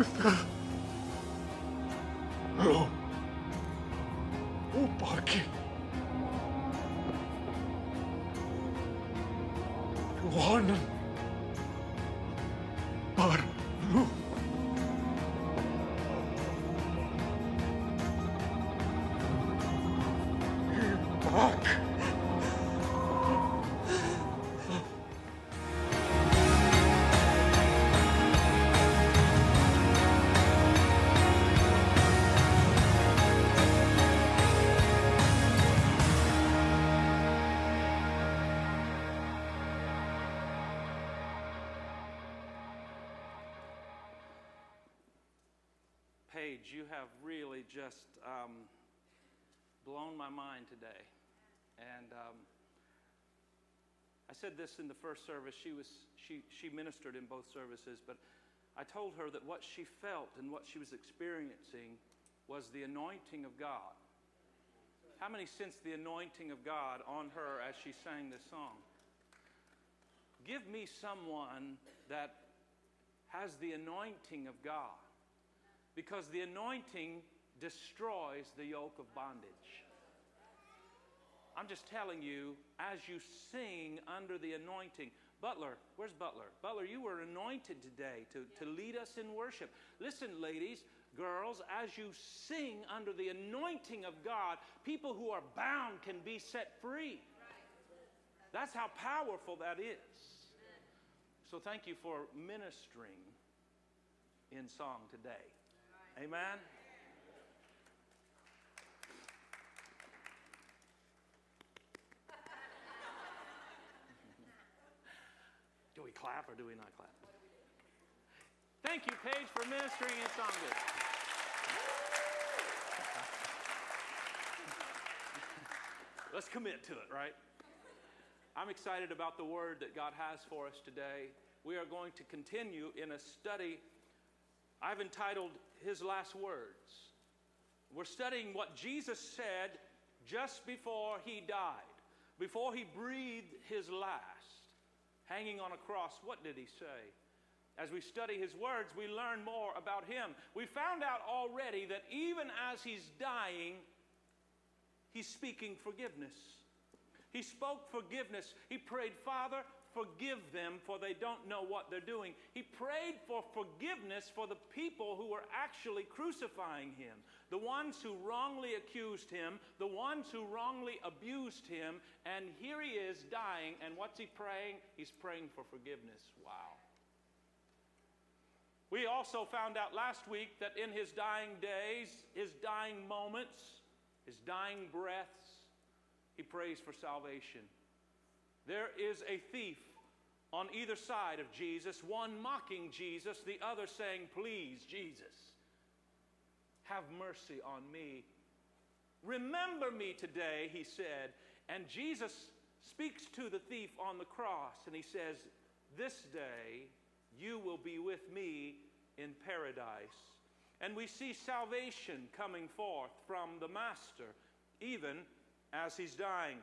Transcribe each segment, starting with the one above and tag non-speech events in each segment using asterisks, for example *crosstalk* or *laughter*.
Ha ha ha. You have really just um, blown my mind today. And um, I said this in the first service. She, was, she, she ministered in both services, but I told her that what she felt and what she was experiencing was the anointing of God. How many sensed the anointing of God on her as she sang this song? Give me someone that has the anointing of God because the anointing destroys the yoke of bondage. I'm just telling you, as you sing under the anointing, Butler, where's Butler? Butler, you were anointed today to, to lead us in worship. Listen, ladies, girls, as you sing under the anointing of God, people who are bound can be set free. That's how powerful that is. So thank you for ministering in song today. Amen. *laughs* Do we clap or do we not clap? Thank you, Paige, for ministering in song. *laughs* Let's commit to it, right? I'm excited about the word that God has for us today. We are going to continue in a study I've entitled His Last Words. We're studying what Jesus said just before He died, before He breathed His last, hanging on a cross. What did He say? As we study His words, we learn more about Him. We found out already that even as He's dying, He's speaking forgiveness. He spoke forgiveness. He prayed, Father, forgive them, for they don't know what they're doing. He prayed for forgiveness for the people who were actually crucifying him, the ones who wrongly accused him, the ones who wrongly abused him, and here he is dying, and what's he praying? He's praying for forgiveness. Wow. We also found out last week that in his dying days, his dying moments, his dying breaths, he prays for salvation. There is a thief on either side of Jesus, one mocking Jesus, the other saying, Please, Jesus, have mercy on me. Remember me today, he said. And Jesus speaks to the thief on the cross and he says, This day you will be with me in paradise. And we see salvation coming forth from the Master, even as he's dying.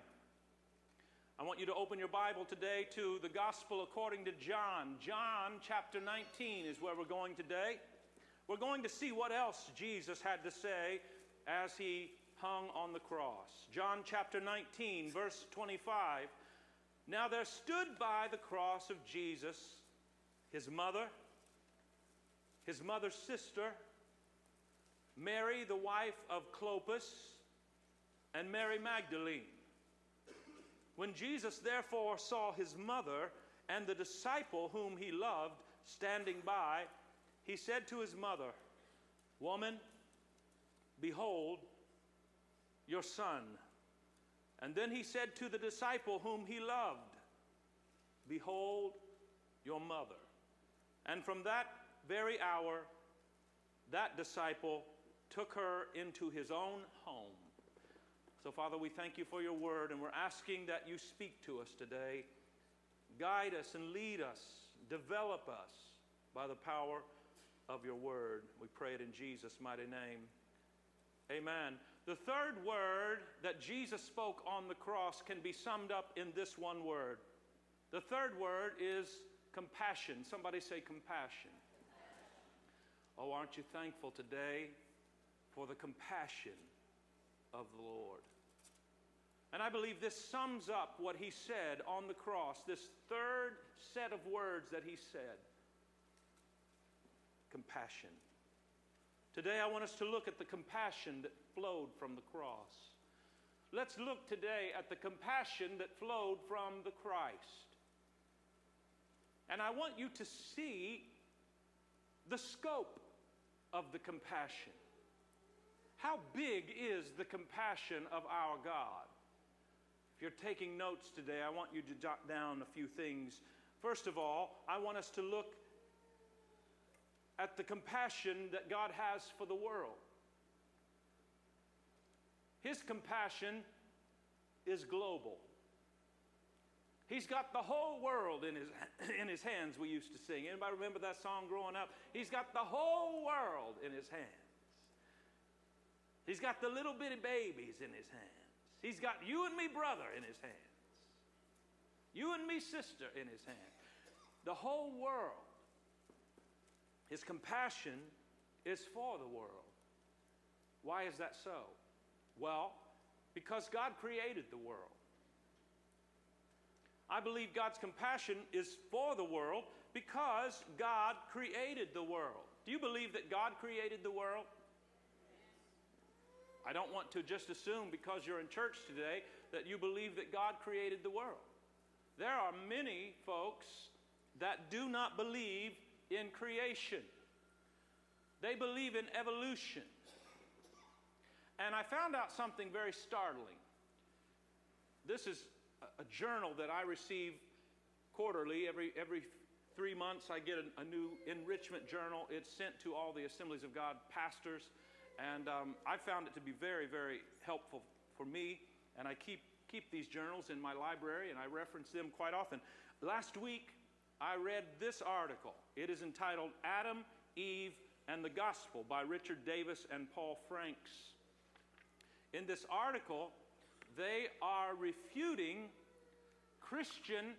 I want you to open your Bible today to the Gospel according to John. John chapter 19 is where we're going today. We're going to see what else Jesus had to say as he hung on the cross. John chapter 19, verse 25. Now there stood by the cross of Jesus his mother, his mother's sister, Mary, the wife of Clopas, and Mary Magdalene. When Jesus therefore saw his mother and the disciple whom he loved standing by, he said to his mother, Woman, behold your son. And then he said to the disciple whom he loved, Behold your mother. And from that very hour, that disciple took her into his own home. So, Father, we thank you for your word, and we're asking that you speak to us today. Guide us and lead us, develop us by the power of your word. We pray it in Jesus' mighty name. Amen. The third word that Jesus spoke on the cross can be summed up in this one word. The third word is compassion. Somebody say compassion. Oh, aren't you thankful today for the compassion of the Lord? And I believe this sums up what he said on the cross, this third set of words that he said compassion. Today, I want us to look at the compassion that flowed from the cross. Let's look today at the compassion that flowed from the Christ. And I want you to see the scope of the compassion. How big is the compassion of our God? If you're taking notes today, I want you to jot down a few things. First of all, I want us to look at the compassion that God has for the world. His compassion is global. He's got the whole world in his, *coughs* in his hands, we used to sing. Anybody remember that song growing up? He's got the whole world in his hands. He's got the little bitty babies in his hands. He's got you and me, brother, in his hands. You and me, sister, in his hands. The whole world. His compassion is for the world. Why is that so? Well, because God created the world. I believe God's compassion is for the world because God created the world. Do you believe that God created the world? I don't want to just assume because you're in church today that you believe that God created the world. There are many folks that do not believe in creation, they believe in evolution. And I found out something very startling. This is a journal that I receive quarterly. Every, every three months, I get a, a new enrichment journal. It's sent to all the Assemblies of God pastors. And um, I found it to be very, very helpful for me. And I keep, keep these journals in my library and I reference them quite often. Last week, I read this article. It is entitled Adam, Eve, and the Gospel by Richard Davis and Paul Franks. In this article, they are refuting Christian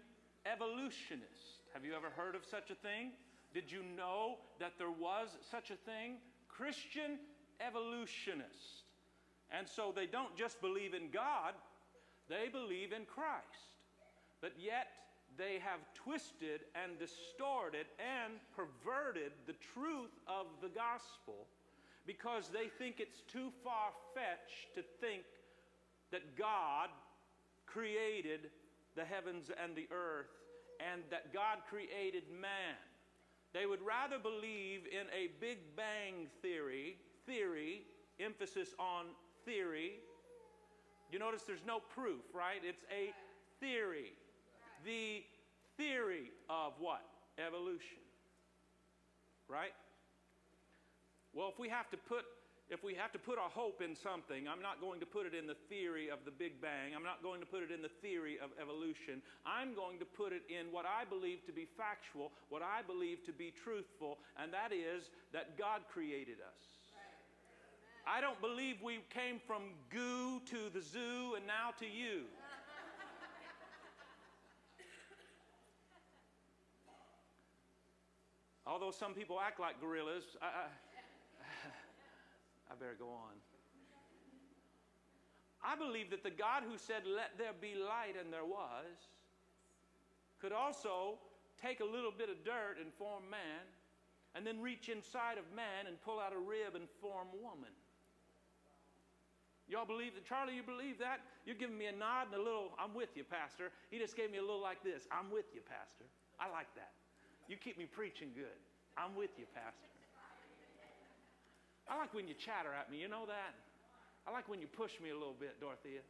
evolutionists. Have you ever heard of such a thing? Did you know that there was such a thing? Christian evolutionists. And so they don't just believe in God, they believe in Christ. But yet they have twisted and distorted and perverted the truth of the gospel because they think it's too far fetched to think that God created the heavens and the earth and that God created man. They would rather believe in a Big Bang theory, theory, emphasis on theory. You notice there's no proof, right? It's a theory. The theory of what? Evolution. Right? Well, if we have to put if we have to put our hope in something, I'm not going to put it in the theory of the Big Bang. I'm not going to put it in the theory of evolution. I'm going to put it in what I believe to be factual, what I believe to be truthful, and that is that God created us. I don't believe we came from goo to the zoo and now to you. Although some people act like gorillas, I, I I better go on. I believe that the God who said, Let there be light, and there was, could also take a little bit of dirt and form man, and then reach inside of man and pull out a rib and form woman. Y'all believe that? Charlie, you believe that? You're giving me a nod and a little, I'm with you, Pastor. He just gave me a little like this. I'm with you, Pastor. I like that. You keep me preaching good. I'm with you, Pastor. I like when you chatter at me, you know that? I like when you push me a little bit, Dorothea.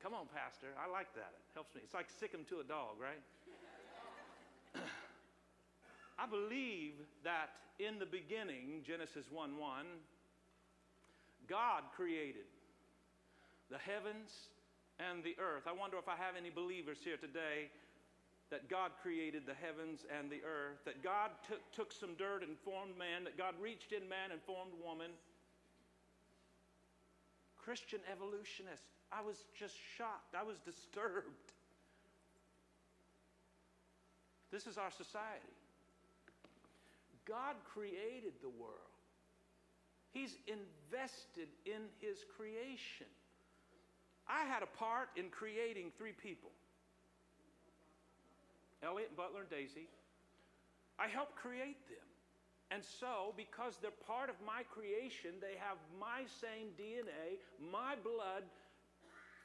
Come on, Pastor. I like that. It helps me. It's like sick him to a dog, right? *clears throat* I believe that in the beginning, Genesis 1 1, God created the heavens and the earth. I wonder if I have any believers here today that God created the heavens and the earth, that God took, took some dirt and formed man, that God reached in man and formed woman. Christian evolutionists. I was just shocked. I was disturbed. This is our society. God created the world. He's invested in his creation. I had a part in creating three people Elliot, and Butler, and Daisy. I helped create them. And so, because they're part of my creation, they have my same DNA, my blood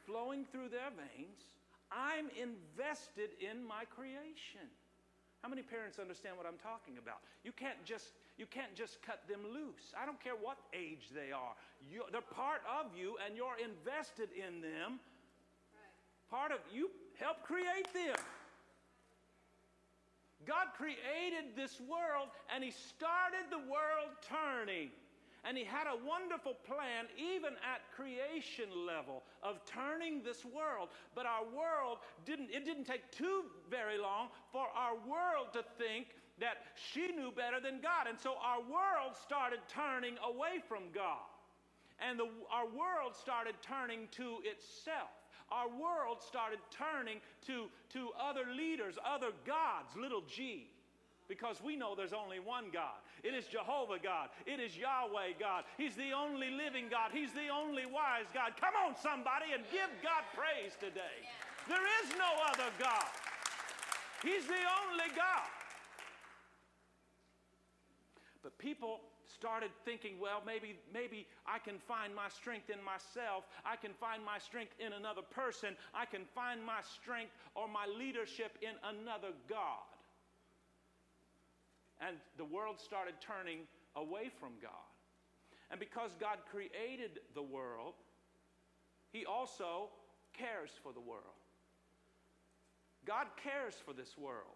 flowing through their veins. I'm invested in my creation. How many parents understand what I'm talking about? You can't just you can't just cut them loose. I don't care what age they are. You, they're part of you, and you're invested in them. Part of you help create them. God created this world and He started the world turning. And He had a wonderful plan, even at creation level, of turning this world. But our world didn't, it didn't take too very long for our world to think that she knew better than God. And so our world started turning away from God. And the, our world started turning to itself our world started turning to, to other leaders, other gods, little g. Because we know there's only one God. It is Jehovah God. It is Yahweh God. He's the only living God. He's the only wise God. Come on, somebody, and give God praise today. There is no other God. He's the only God. But people started thinking, well, maybe, maybe I can find my strength in myself. I can find my strength in another person. I can find my strength or my leadership in another God. And the world started turning away from God. And because God created the world, He also cares for the world. God cares for this world.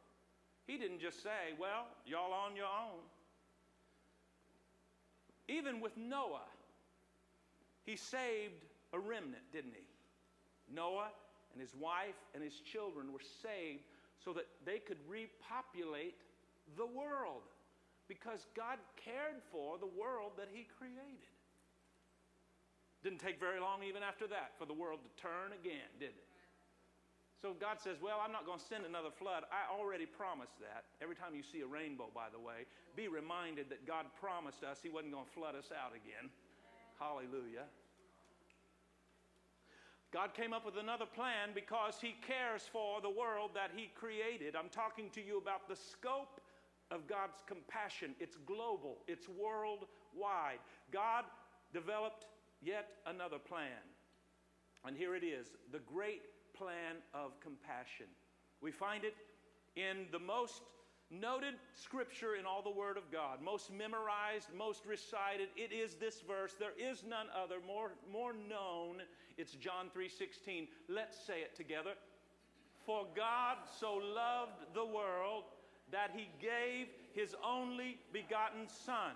He didn't just say, well, y'all on your own. Even with Noah, he saved a remnant, didn't he? Noah and his wife and his children were saved so that they could repopulate the world because God cared for the world that he created. Didn't take very long even after that for the world to turn again, did it? So God says, Well, I'm not going to send another flood. I already promised that. Every time you see a rainbow, by the way, be reminded that God promised us He wasn't going to flood us out again. Hallelujah. God came up with another plan because He cares for the world that He created. I'm talking to you about the scope of God's compassion. It's global, it's worldwide. God developed yet another plan. And here it is the great plan of compassion. We find it in the most noted scripture in all the Word of God, most memorized, most recited. It is this verse. There is none other more, more known. It's John 3:16. Let's say it together. For God so loved the world that he gave his only begotten Son,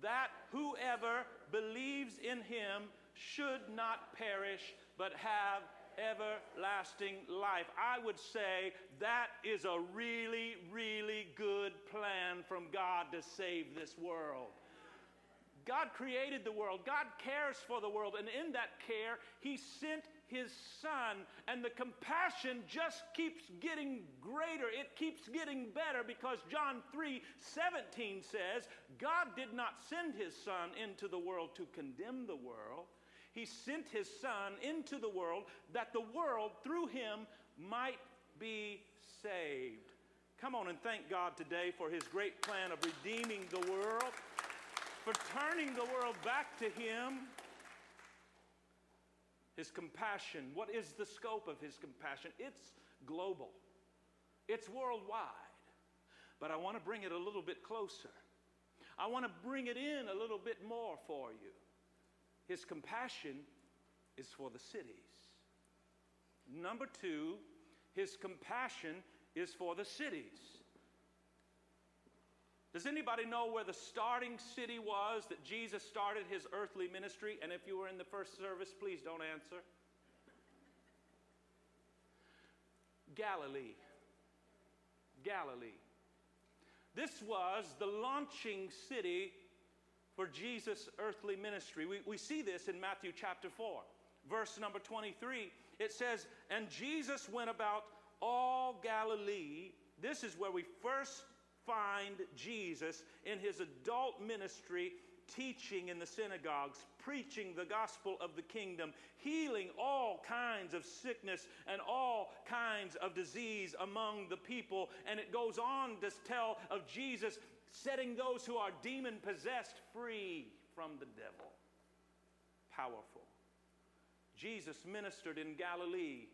that whoever believes in him should not perish, but have everlasting life. I would say that is a really, really good plan from God to save this world. God created the world. God cares for the world. And in that care, He sent His Son. And the compassion just keeps getting greater. It keeps getting better because John 3 17 says, God did not send His Son into the world to condemn the world, he sent his Son into the world that the world through him might be saved. Come on and thank God today for his great plan of redeeming the world, for turning the world back to him. His compassion. What is the scope of his compassion? It's global, it's worldwide. But I want to bring it a little bit closer. I want to bring it in a little bit more for you. His compassion is for the cities. Number two, his compassion is for the cities. Does anybody know where the starting city was that Jesus started his earthly ministry? And if you were in the first service, please don't answer. Galilee. Galilee. This was the launching city for Jesus' earthly ministry. We, we see this in Matthew chapter 4, verse number 23. It says, And Jesus went about all Galilee. This is where we first find Jesus in his adult ministry teaching in the synagogues, preaching the gospel of the kingdom, healing all kinds of sickness and all kinds of disease among the people. And it goes on to tell of Jesus setting those who are demon possessed free from the devil. Powerful. Jesus ministered in Galilee,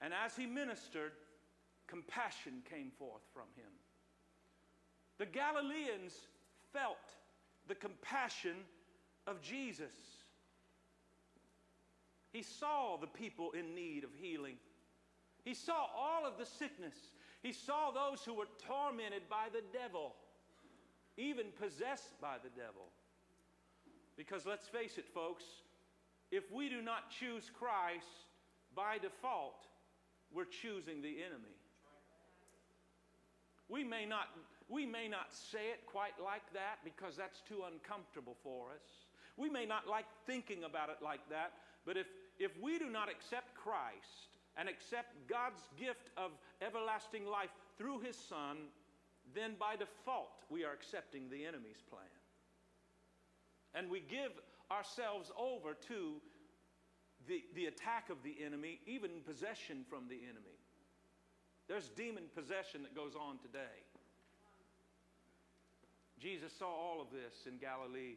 and as he ministered, compassion came forth from him. The Galileans felt the compassion of Jesus. He saw the people in need of healing. He saw all of the sickness. He saw those who were tormented by the devil, even possessed by the devil. Because let's face it, folks, if we do not choose Christ by default, we're choosing the enemy. We may not we may not say it quite like that because that's too uncomfortable for us. We may not like thinking about it like that, but if, if we do not accept Christ and accept God's gift of everlasting life through His Son, then by default we are accepting the enemy's plan. And we give ourselves over to the, the attack of the enemy, even possession from the enemy. There's demon possession that goes on today. Jesus saw all of this in Galilee,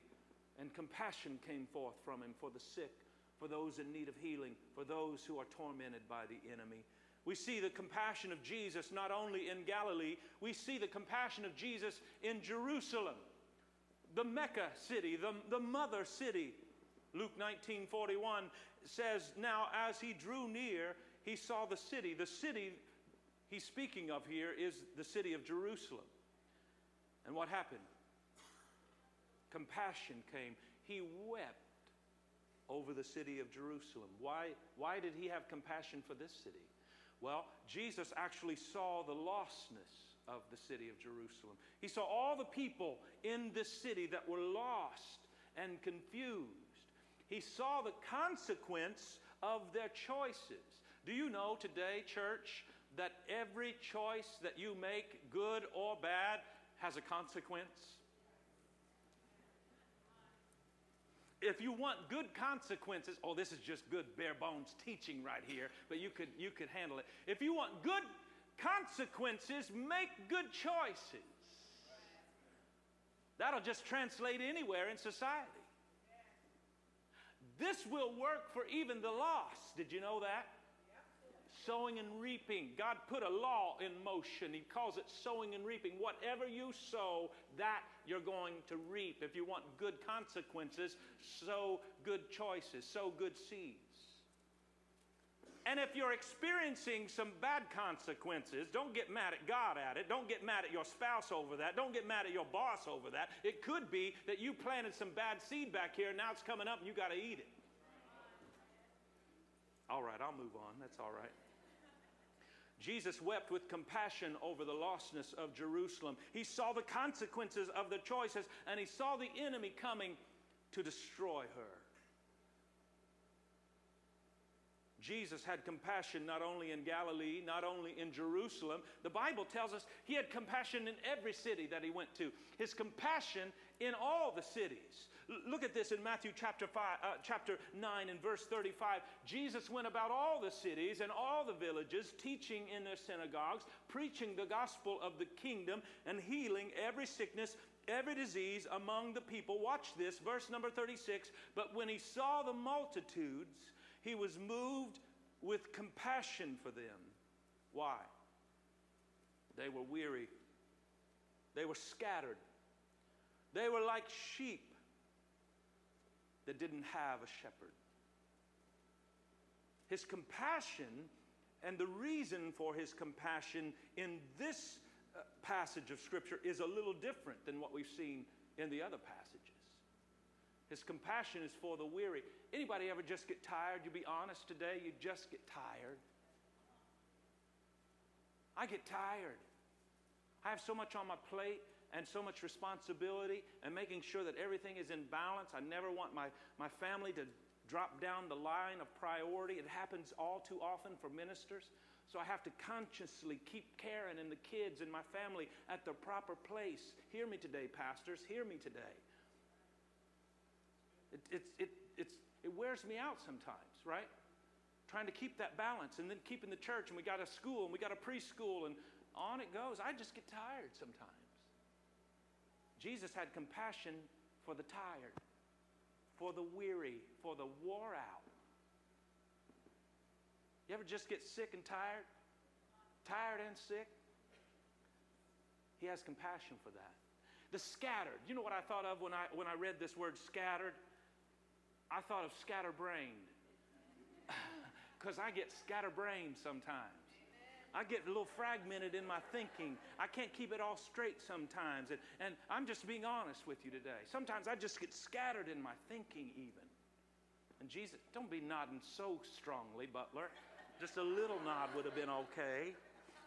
and compassion came forth from him for the sick, for those in need of healing, for those who are tormented by the enemy. We see the compassion of Jesus not only in Galilee, we see the compassion of Jesus in Jerusalem, the Mecca city, the, the mother city. Luke 19 41 says, Now as he drew near, he saw the city. The city he's speaking of here is the city of Jerusalem. And what happened? Compassion came. He wept over the city of Jerusalem. Why, why did he have compassion for this city? Well, Jesus actually saw the lostness of the city of Jerusalem. He saw all the people in this city that were lost and confused. He saw the consequence of their choices. Do you know today, church, that every choice that you make, good or bad, has a consequence? If you want good consequences, oh, this is just good bare bones teaching right here, but you could, you could handle it. If you want good consequences, make good choices. That'll just translate anywhere in society. This will work for even the lost. Did you know that? Sowing and reaping. God put a law in motion. He calls it sowing and reaping. Whatever you sow, that you're going to reap. If you want good consequences, sow good choices, sow good seeds. And if you're experiencing some bad consequences, don't get mad at God at it. Don't get mad at your spouse over that. Don't get mad at your boss over that. It could be that you planted some bad seed back here, and now it's coming up and you got to eat it. All right, I'll move on. That's all right. Jesus wept with compassion over the lostness of Jerusalem. He saw the consequences of the choices, and he saw the enemy coming to destroy her. Jesus had compassion not only in Galilee, not only in Jerusalem. The Bible tells us he had compassion in every city that he went to. His compassion in all the cities. Look at this in Matthew chapter, five, uh, chapter 9 and verse 35. Jesus went about all the cities and all the villages, teaching in their synagogues, preaching the gospel of the kingdom, and healing every sickness, every disease among the people. Watch this, verse number 36. But when he saw the multitudes, he was moved with compassion for them. Why? They were weary, they were scattered, they were like sheep that didn't have a shepherd. His compassion and the reason for his compassion in this uh, passage of Scripture is a little different than what we've seen in the other passages. His compassion is for the weary. Anybody ever just get tired? You be honest today, you just get tired. I get tired. I have so much on my plate and so much responsibility and making sure that everything is in balance. I never want my, my family to drop down the line of priority. It happens all too often for ministers. So I have to consciously keep Karen and the kids and my family at the proper place. Hear me today, pastors. Hear me today. It, it, it, it's, it wears me out sometimes, right? Trying to keep that balance and then keeping the church, and we got a school and we got a preschool, and on it goes. I just get tired sometimes. Jesus had compassion for the tired, for the weary, for the wore out. You ever just get sick and tired? Tired and sick? He has compassion for that. The scattered. You know what I thought of when I, when I read this word scattered? I thought of scatterbrained. *laughs* Because I get scatterbrained sometimes. I get a little fragmented in my thinking. I can't keep it all straight sometimes. And, and I'm just being honest with you today. Sometimes I just get scattered in my thinking, even. And Jesus, don't be nodding so strongly, Butler. Just a little nod would have been okay.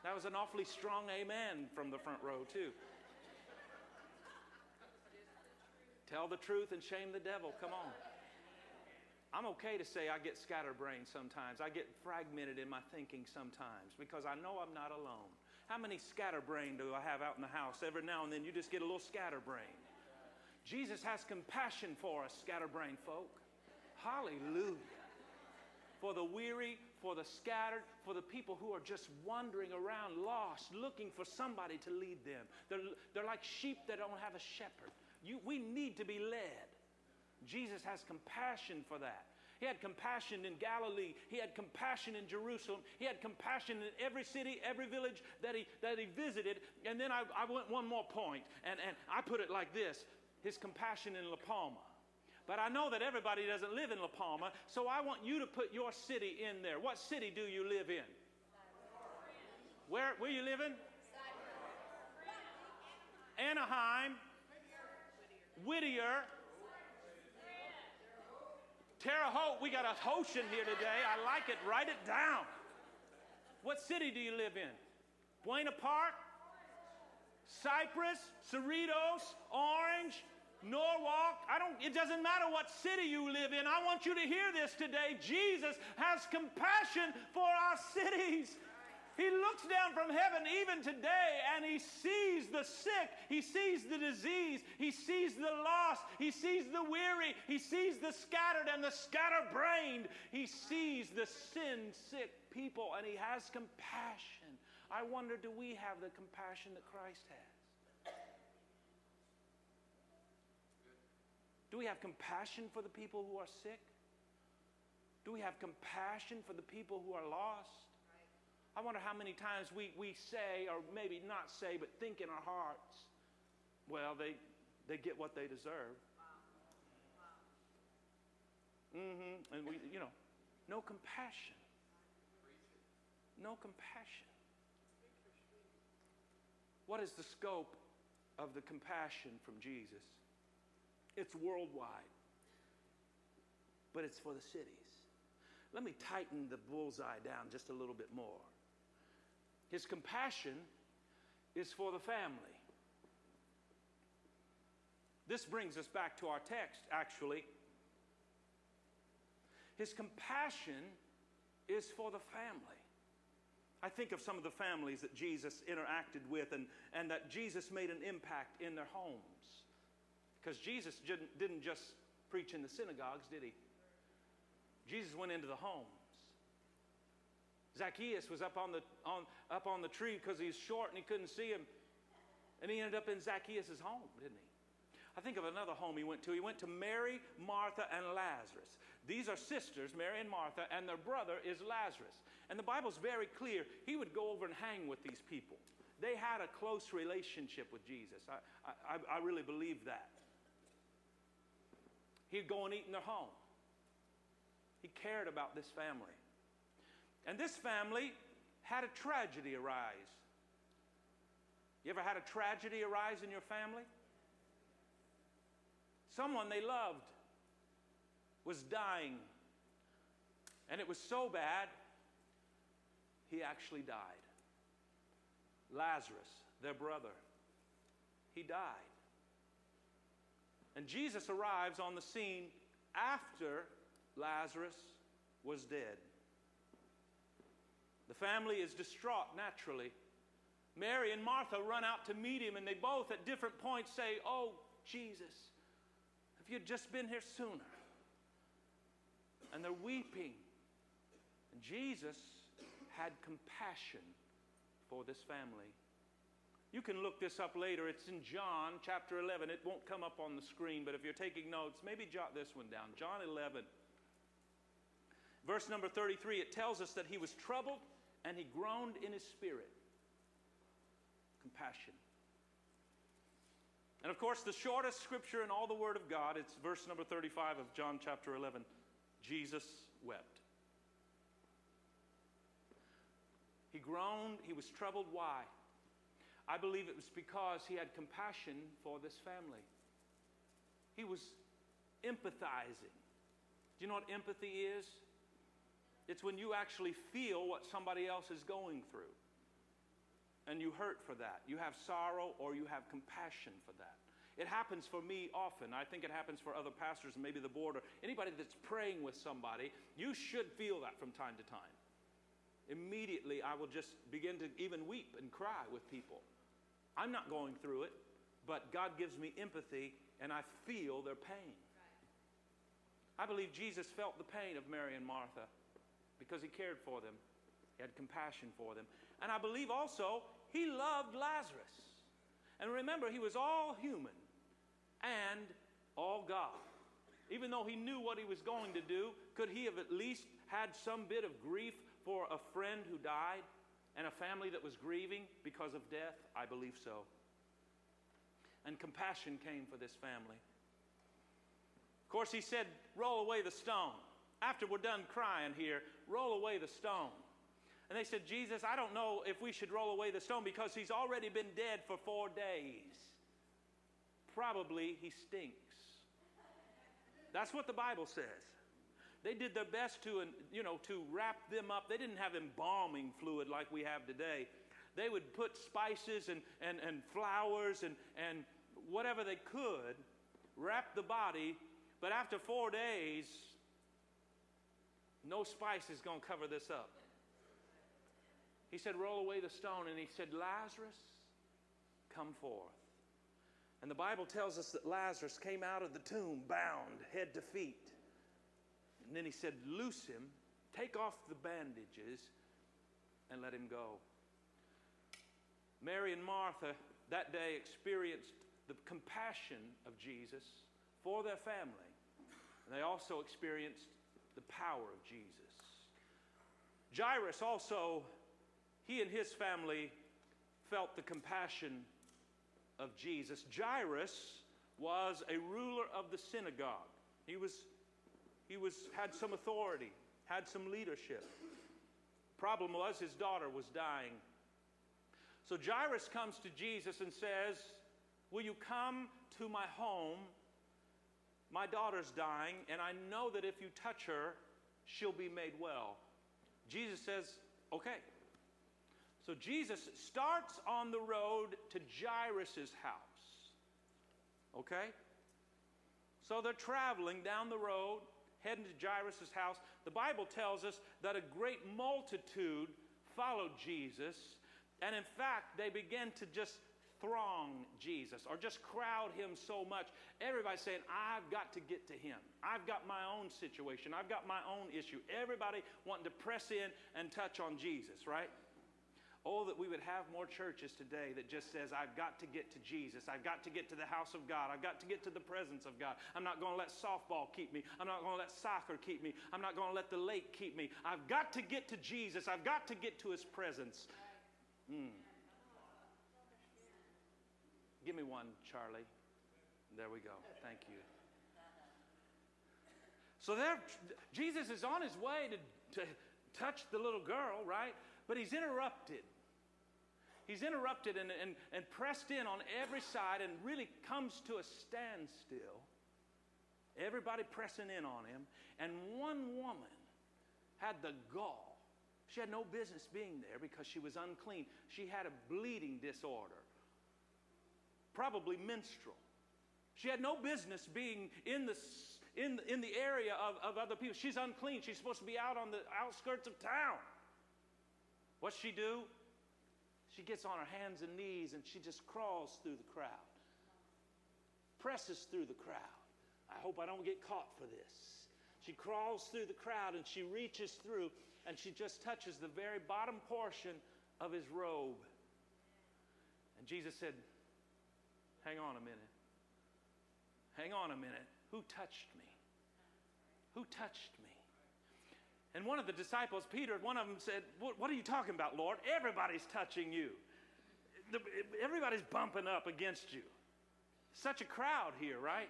That was an awfully strong amen from the front row, too. Tell the truth and shame the devil. Come on. I'm okay to say I get scatterbrained sometimes. I get fragmented in my thinking sometimes because I know I'm not alone. How many scatterbrained do I have out in the house? Every now and then you just get a little scatterbrained. Jesus has compassion for us, scatterbrained folk. Hallelujah. For the weary, for the scattered, for the people who are just wandering around lost, looking for somebody to lead them. They're, they're like sheep that don't have a shepherd. You, we need to be led. Jesus has compassion for that. He had compassion in Galilee. He had compassion in Jerusalem. He had compassion in every city, every village that he, that he visited. And then I, I went one more point, and, and I put it like this His compassion in La Palma. But I know that everybody doesn't live in La Palma, so I want you to put your city in there. What city do you live in? Where, where you living? Anaheim, Whittier, Terre Haute, we got a Hoshin here today. I like it. Write it down. What city do you live in? Buena Park? Cypress? Cerritos? Orange? Norwalk? I don't, it doesn't matter what city you live in. I want you to hear this today. Jesus has compassion for our *laughs* cities. He looks down from heaven even today and he sees the sick, he sees the disease, he sees the lost, he sees the weary, he sees the scattered and the scatterbrained, he sees the sin sick people and he has compassion. I wonder do we have the compassion that Christ has? Do we have compassion for the people who are sick? Do we have compassion for the people who are lost? I wonder how many times we, we say, or maybe not say, but think in our hearts, well, they, they get what they deserve. Mm-hmm. And we, you know, no compassion. No compassion. What is the scope of the compassion from Jesus? It's worldwide, but it's for the cities. Let me tighten the bullseye down just a little bit more. His compassion is for the family. This brings us back to our text, actually. His compassion is for the family. I think of some of the families that Jesus interacted with and, and that Jesus made an impact in their homes. Because Jesus didn't, didn't just preach in the synagogues, did he? Jesus went into the homes. Zacchaeus was up on the, on, up on the tree because he's short and he couldn't see him. And he ended up in Zacchaeus' home, didn't he? I think of another home he went to. He went to Mary, Martha, and Lazarus. These are sisters, Mary and Martha, and their brother is Lazarus. And the Bible's very clear. He would go over and hang with these people. They had a close relationship with Jesus. I, I, I really believe that. He'd go and eat in their home. He cared about this family. And this family had a tragedy arise. You ever had a tragedy arise in your family? Someone they loved was dying. And it was so bad, he actually died. Lazarus, their brother, he died. And Jesus arrives on the scene after Lazarus was dead. The family is distraught naturally. Mary and Martha run out to meet him, and they both at different points say, Oh, Jesus. if you'd just been here sooner. And they're weeping. And Jesus had compassion for this family. You can look this up later. It's in John chapter 11. It won't come up on the screen, but if you're taking notes, maybe jot this one down. John 11, verse number 33, it tells us that he was troubled and he groaned in his spirit. Compassion. And of course, the shortest scripture in all the Word of God, it's verse number 35 of John chapter 11. Jesus wept. He groaned, he was troubled. Why? I believe it was because he had compassion for this family. He was empathizing. Do you know what empathy is? It's when you actually feel what somebody else is going through. And you hurt for that. You have sorrow or you have compassion for that. It happens for me often. I think it happens for other pastors and maybe the board or anybody that's praying with somebody. You should feel that from time to time. Immediately, I will just begin to even weep and cry with people. I'm not going through it, but God gives me empathy and I feel their pain. I believe Jesus felt the pain of Mary and Martha because he cared for them, he had compassion for them. And I believe also he loved Lazarus. And remember, he was all human and all God. Even though he knew what he was going to do, could he have at least had some bit of grief for a friend who died? and a family that was grieving because of death? I believe so. And compassion came for this family. Of course, he said, Roll away the stone. After we're done crying here, roll away the stone. And they said, Jesus, I don't know if we should roll away the stone because he's already been dead for four days. Probably he stinks. That's what the Bible says. They did their best to, uh, you know, to wrap them up. They didn't have embalming fluid like we have today. They would put spices and, and, and flowers and, and whatever they could, wrap the body, but after four days, no spice is going to cover this up. He said, Roll away the stone. And he said, Lazarus, come forth. And the Bible tells us that Lazarus came out of the tomb bound, head to feet. And then he said, Loose him, take off the bandages, and let him go. Mary and Martha that day experienced the compassion of Jesus for their family, and they also experienced the power of Jesus. Jairus also, he and his family felt the compassion of Jesus. Jairus was a ruler of the synagogue. He was he was, had some authority, had some leadership. Problem was, his daughter was dying. So Jairus comes to Jesus and says, Will you come to my home? My daughter's dying, and I know that if you touch her, she'll be made well. Jesus says, Okay. So Jesus starts on the road to Jairus' house. Okay? So they're traveling down the road heading to Jairus' house, the Bible tells us that a great multitude followed Jesus. And in fact, they began to just throng Jesus or just crowd him so much. Everybody saying, I've got to get to him. I've got my own situation. I've got my own issue. Everybody wanting to press in and touch on Jesus, right? Oh, that we would have more churches today that just says, I've got to get to Jesus. I've got to get to the house of God. I've got to get to the presence of God. I'm not going to let softball keep me. I'm not going to let soccer keep me. I'm not going to let the lake keep me. I've got to get to Jesus. I've got to get to his presence. Mm. Give me one, Charlie. There we go. Thank you. So there, Jesus is on his way to, to touch the little girl, right? But he's interrupted he's interrupted and, and, and pressed in on every side and really comes to a standstill. Everybody pressing in on him. And one woman had the gall. She had no business being there because she was unclean. She had a bleeding disorder, probably menstrual. She had no business being in the, in, in the area of, of other people. She's unclean. She's supposed to be out on the outskirts of town. What's she do? She gets on her hands and knees and she just crawls through the crowd, presses through the crowd. I hope I don't get caught for this. She crawls through the crowd and she reaches through and she just touches the very bottom portion of his robe. And Jesus said, Hang on a minute. Hang on a minute. Who touched me? Who touched me? And one of the disciples, Peter, one of them said, What, are you talking about, Lord? Everybody's touching you. Everybody's bumping up against you. Such a crowd here, right?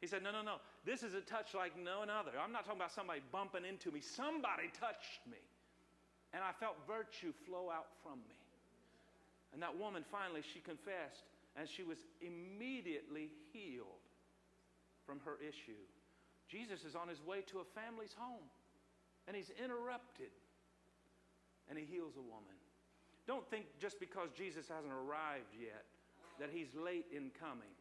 He said, No, no, no. This is a touch like no other. I'm not talking about somebody bumping into me. Somebody touched me. And I felt virtue flow out from me. And that woman finally, she confessed, and she was immediately healed from her issue. Jesus is on his way to a family's home and he's interrupted and he heals a woman. Don't think just because Jesus hasn't arrived yet that he's late in coming.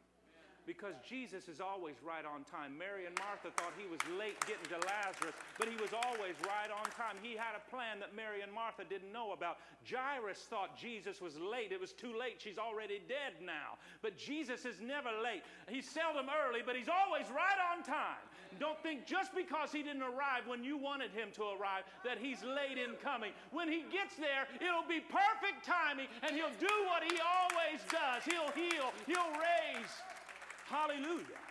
Because Jesus is always right on time. Mary and Martha thought he was late getting to Lazarus, but he was always right on time. He had a plan that Mary and Martha didn't know about. Jairus thought Jesus was late. It was too late. She's already dead now. But Jesus is never late. He's seldom early, but he's always right on time. Don't think just because he didn't arrive when you wanted him to arrive that he's late in coming. When he gets there, it'll be perfect timing and he'll do what he always does. He'll heal, he'll raise. Hallelujah.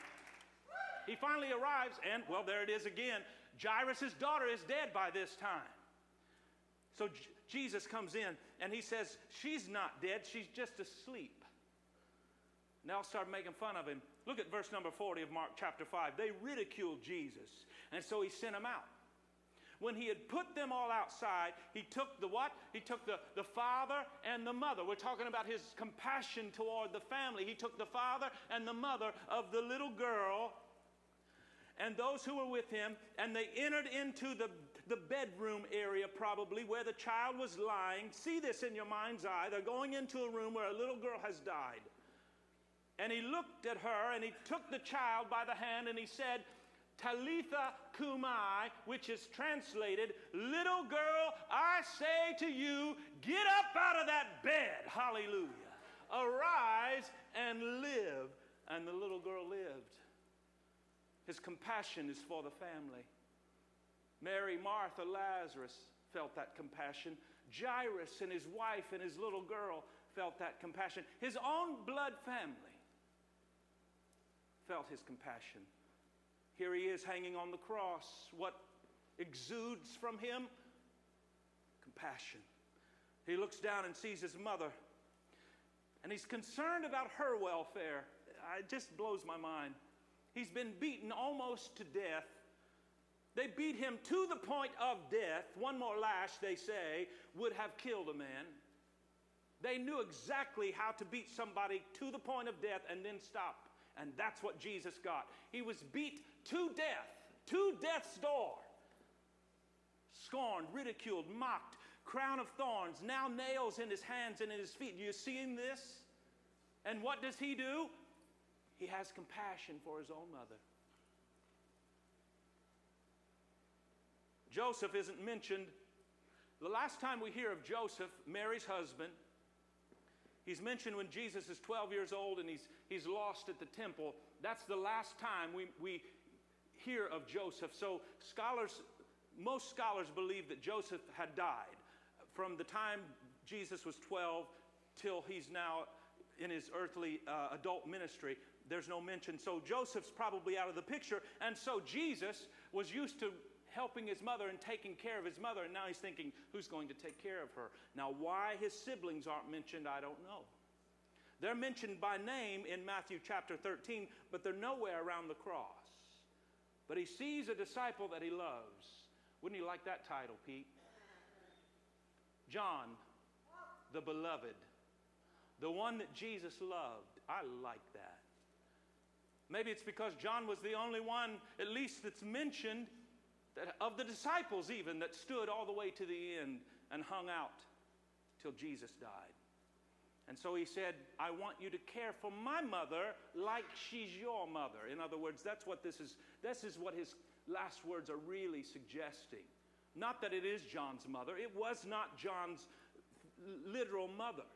He finally arrives, and well, there it is again. Jairus' daughter is dead by this time. So J- Jesus comes in and he says, She's not dead, she's just asleep. Now I'll start making fun of him. Look at verse number 40 of Mark chapter 5. They ridiculed Jesus, and so he sent him out. When he had put them all outside, he took the what? He took the, the father and the mother. We're talking about his compassion toward the family. He took the father and the mother of the little girl and those who were with him, and they entered into the, the bedroom area, probably where the child was lying. See this in your mind's eye. They're going into a room where a little girl has died. And he looked at her and he took the child by the hand and he said, Talitha Kumai, which is translated, Little girl, I say to you, get up out of that bed. Hallelujah. Arise and live. And the little girl lived. His compassion is for the family. Mary, Martha, Lazarus felt that compassion. Jairus and his wife and his little girl felt that compassion. His own blood family felt his compassion. Here he is hanging on the cross. What exudes from him? Compassion. He looks down and sees his mother, and he's concerned about her welfare. It just blows my mind. He's been beaten almost to death. They beat him to the point of death. One more lash, they say, would have killed a man. They knew exactly how to beat somebody to the point of death and then stop. And that's what Jesus got. He was beat to death, to death's door. Scorned, ridiculed, mocked, crown of thorns, now nails in his hands and in his feet. You see seeing this? And what does he do? He has compassion for his own mother. Joseph isn't mentioned. The last time we hear of Joseph, Mary's husband, He's mentioned when Jesus is 12 years old and he's, he's lost at the temple. That's the last time we, we hear of Joseph. So, scholars, most scholars believe that Joseph had died from the time Jesus was 12 till he's now in his earthly uh, adult ministry. There's no mention. So, Joseph's probably out of the picture. And so, Jesus was used to helping his mother and taking care of his mother. And now he's thinking, who's going to take care of her? Now, why his siblings aren't mentioned, I don't know. They're mentioned by name in Matthew chapter 13, but they're nowhere around the cross. But he sees a disciple that he loves. Wouldn't he like that title, Pete? John, the beloved, the one that Jesus loved. I like that. Maybe it's because John was the only one, at least that's mentioned that of the disciples even that stood all the way to the end and hung out till Jesus died. And so he said, I want you to care for my mother like she's your mother. In other words, that's what this is, this is what his last words are really suggesting. Not that it is John's mother, it was not John's literal mother.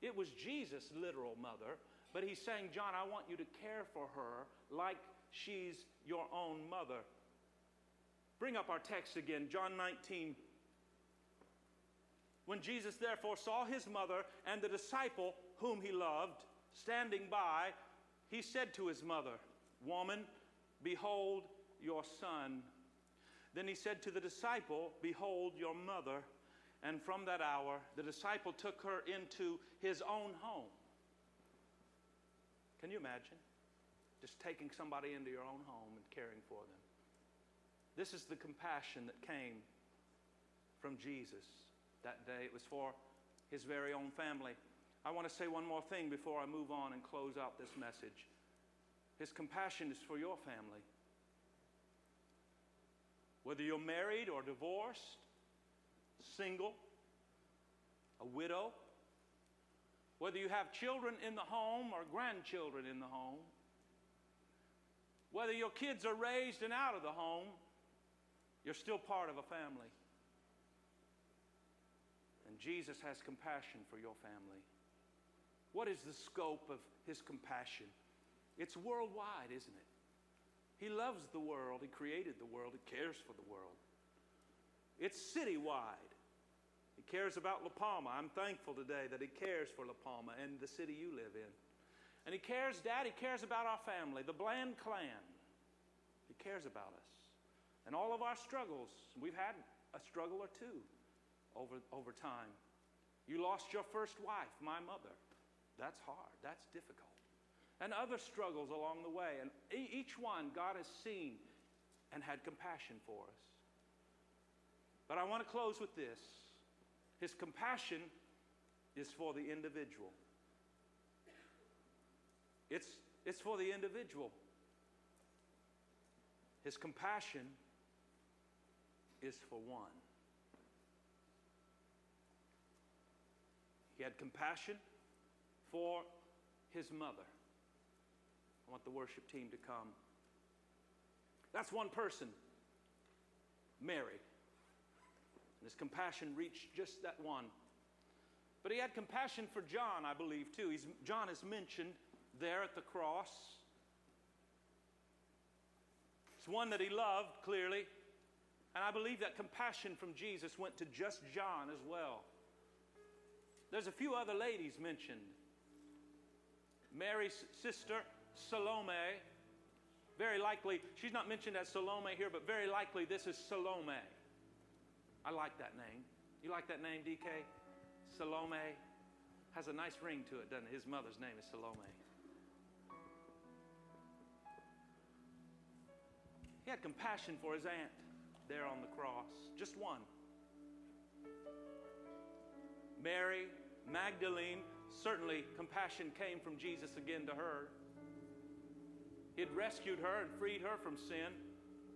It was Jesus' literal mother. But he's saying, John, I want you to care for her like she's your own mother. Bring up our text again, John 19. When Jesus therefore saw his mother and the disciple whom he loved standing by, he said to his mother, Woman, behold your son. Then he said to the disciple, Behold your mother. And from that hour, the disciple took her into his own home. Can you imagine? Just taking somebody into your own home and caring for them. This is the compassion that came from Jesus that day. It was for his very own family. I want to say one more thing before I move on and close out this message. His compassion is for your family. Whether you're married or divorced, single, a widow, whether you have children in the home or grandchildren in the home, whether your kids are raised and out of the home, you're still part of a family. Jesus has compassion for your family. What is the scope of his compassion? It's worldwide, isn't it? He loves the world. He created the world. He cares for the world. It's citywide. He cares about La Palma. I'm thankful today that He cares for La Palma and the city you live in. And He cares, Dad, He cares about our family, the Bland clan. He cares about us. And all of our struggles. We've had a struggle or two over, over time. You lost your first wife, my mother. That's hard. That's difficult and other struggles along the way. And each one God has seen and had compassion for us. But I want to close with this His compassion is for the individual. It's, it's for the individual. His compassion is for one. He had compassion for his mother. I want the worship team to come. That's one person, Mary. And his compassion reached just that one. But he had compassion for John, I believe, too. He's, John is mentioned there at the cross. It's one that he loved, clearly. And I believe that compassion from Jesus went to just John as well. There's a few other ladies mentioned Mary's sister, Salome. Very likely, she's not mentioned as Salome here, but very likely this is Salome. I like that name. You like that name, DK? Salome has a nice ring to it, doesn't it? His mother's name is Salome. He had compassion for his aunt there on the cross, just one. Mary Magdalene, certainly compassion came from Jesus again to her. He had rescued her and freed her from sin,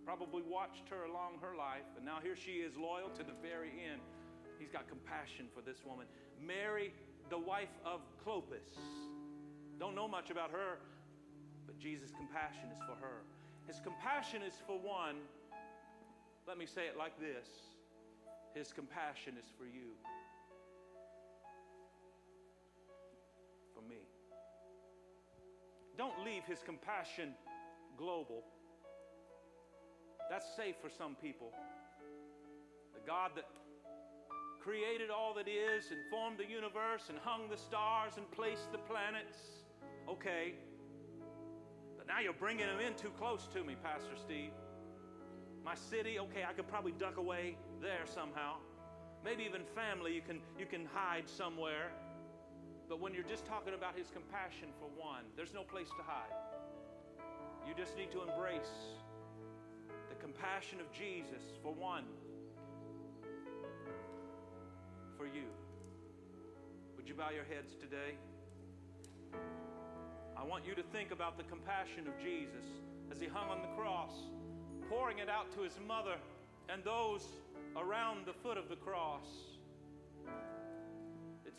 probably watched her along her life, and now here she is loyal to the very end. He's got compassion for this woman. Mary, the wife of Clopas. Don't know much about her, but Jesus' compassion is for her. His compassion is for one. Let me say it like this His compassion is for you. Don't leave his compassion global. That's safe for some people. The God that created all that is and formed the universe and hung the stars and placed the planets. Okay. But now you're bringing them in too close to me, Pastor Steve. My city, okay, I could probably duck away there somehow. Maybe even family, you can, you can hide somewhere. But when you're just talking about his compassion for one, there's no place to hide. You just need to embrace the compassion of Jesus for one, for you. Would you bow your heads today? I want you to think about the compassion of Jesus as he hung on the cross, pouring it out to his mother and those around the foot of the cross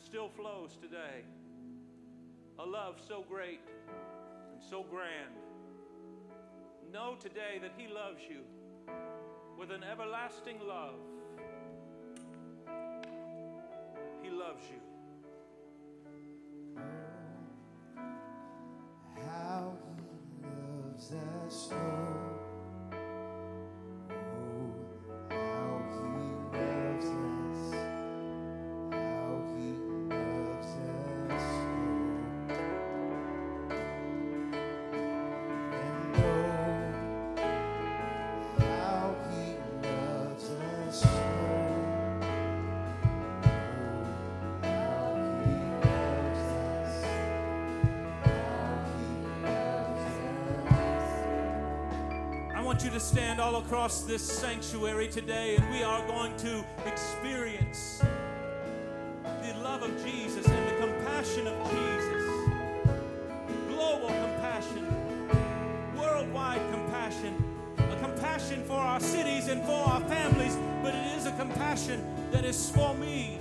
still flows today. A love so great and so grand. Know today that He loves you with an everlasting love. He loves you. How He loves us. us want you to stand all across this sanctuary today, and we are going to experience the love of Jesus and the compassion of Jesus. Global compassion, worldwide compassion, a compassion for our cities and for our families, but it is a compassion that is for me.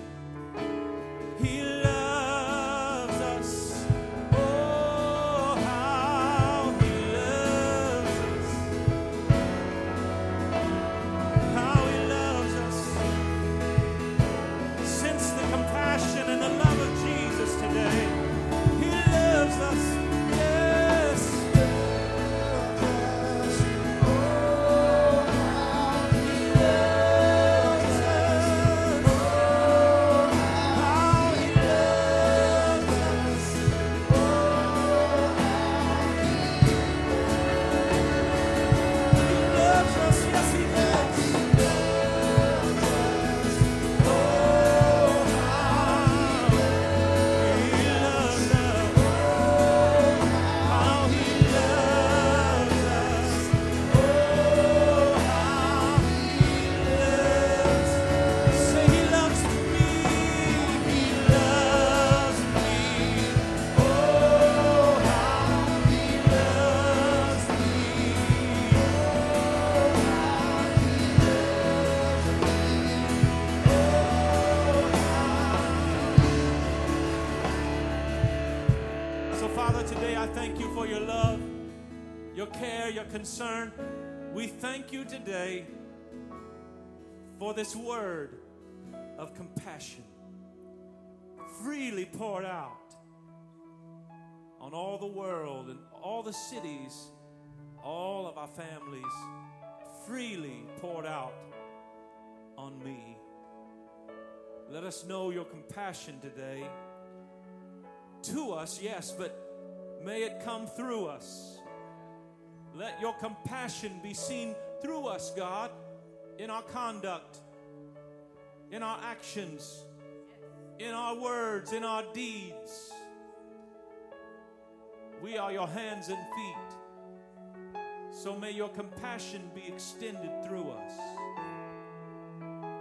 Concern. We thank you today for this word of compassion freely poured out on all the world and all the cities, all of our families, freely poured out on me. Let us know your compassion today to us, yes, but may it come through us. Let your compassion be seen through us, God, in our conduct, in our actions, in our words, in our deeds. We are your hands and feet. So may your compassion be extended through us.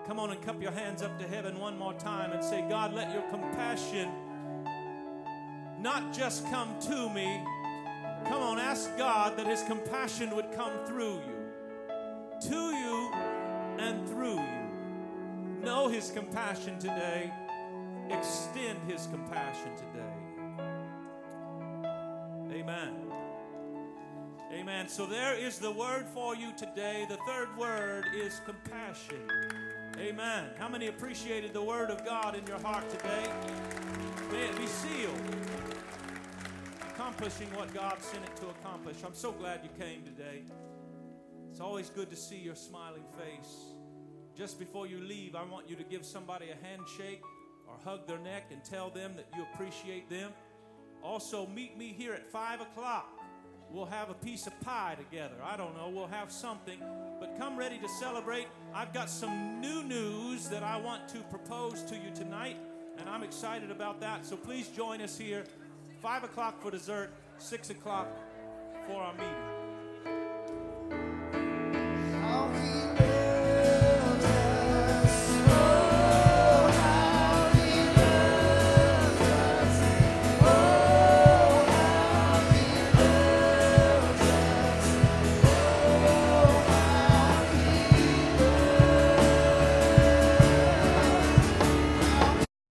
Come on and cup your hands up to heaven one more time and say, God, let your compassion not just come to me. Come on, ask God that His compassion would come through you, to you, and through you. Know His compassion today. Extend His compassion today. Amen. Amen. So there is the word for you today. The third word is compassion. Amen. How many appreciated the word of God in your heart today? May it be sealed accomplishing what God sent it to accomplish. I'm so glad you came today. It's always good to see your smiling face. Just before you leave, I want you to give somebody a handshake or hug their neck and tell them that you appreciate them. Also, meet me here at 5 o'clock. We'll have a piece of pie together. I don't know, we'll have something. But come ready to celebrate. I've got some new news that I want to propose to you tonight, and I'm excited about that. So please join us here. 5 o'clock for dessert, 6 o'clock for our meeting.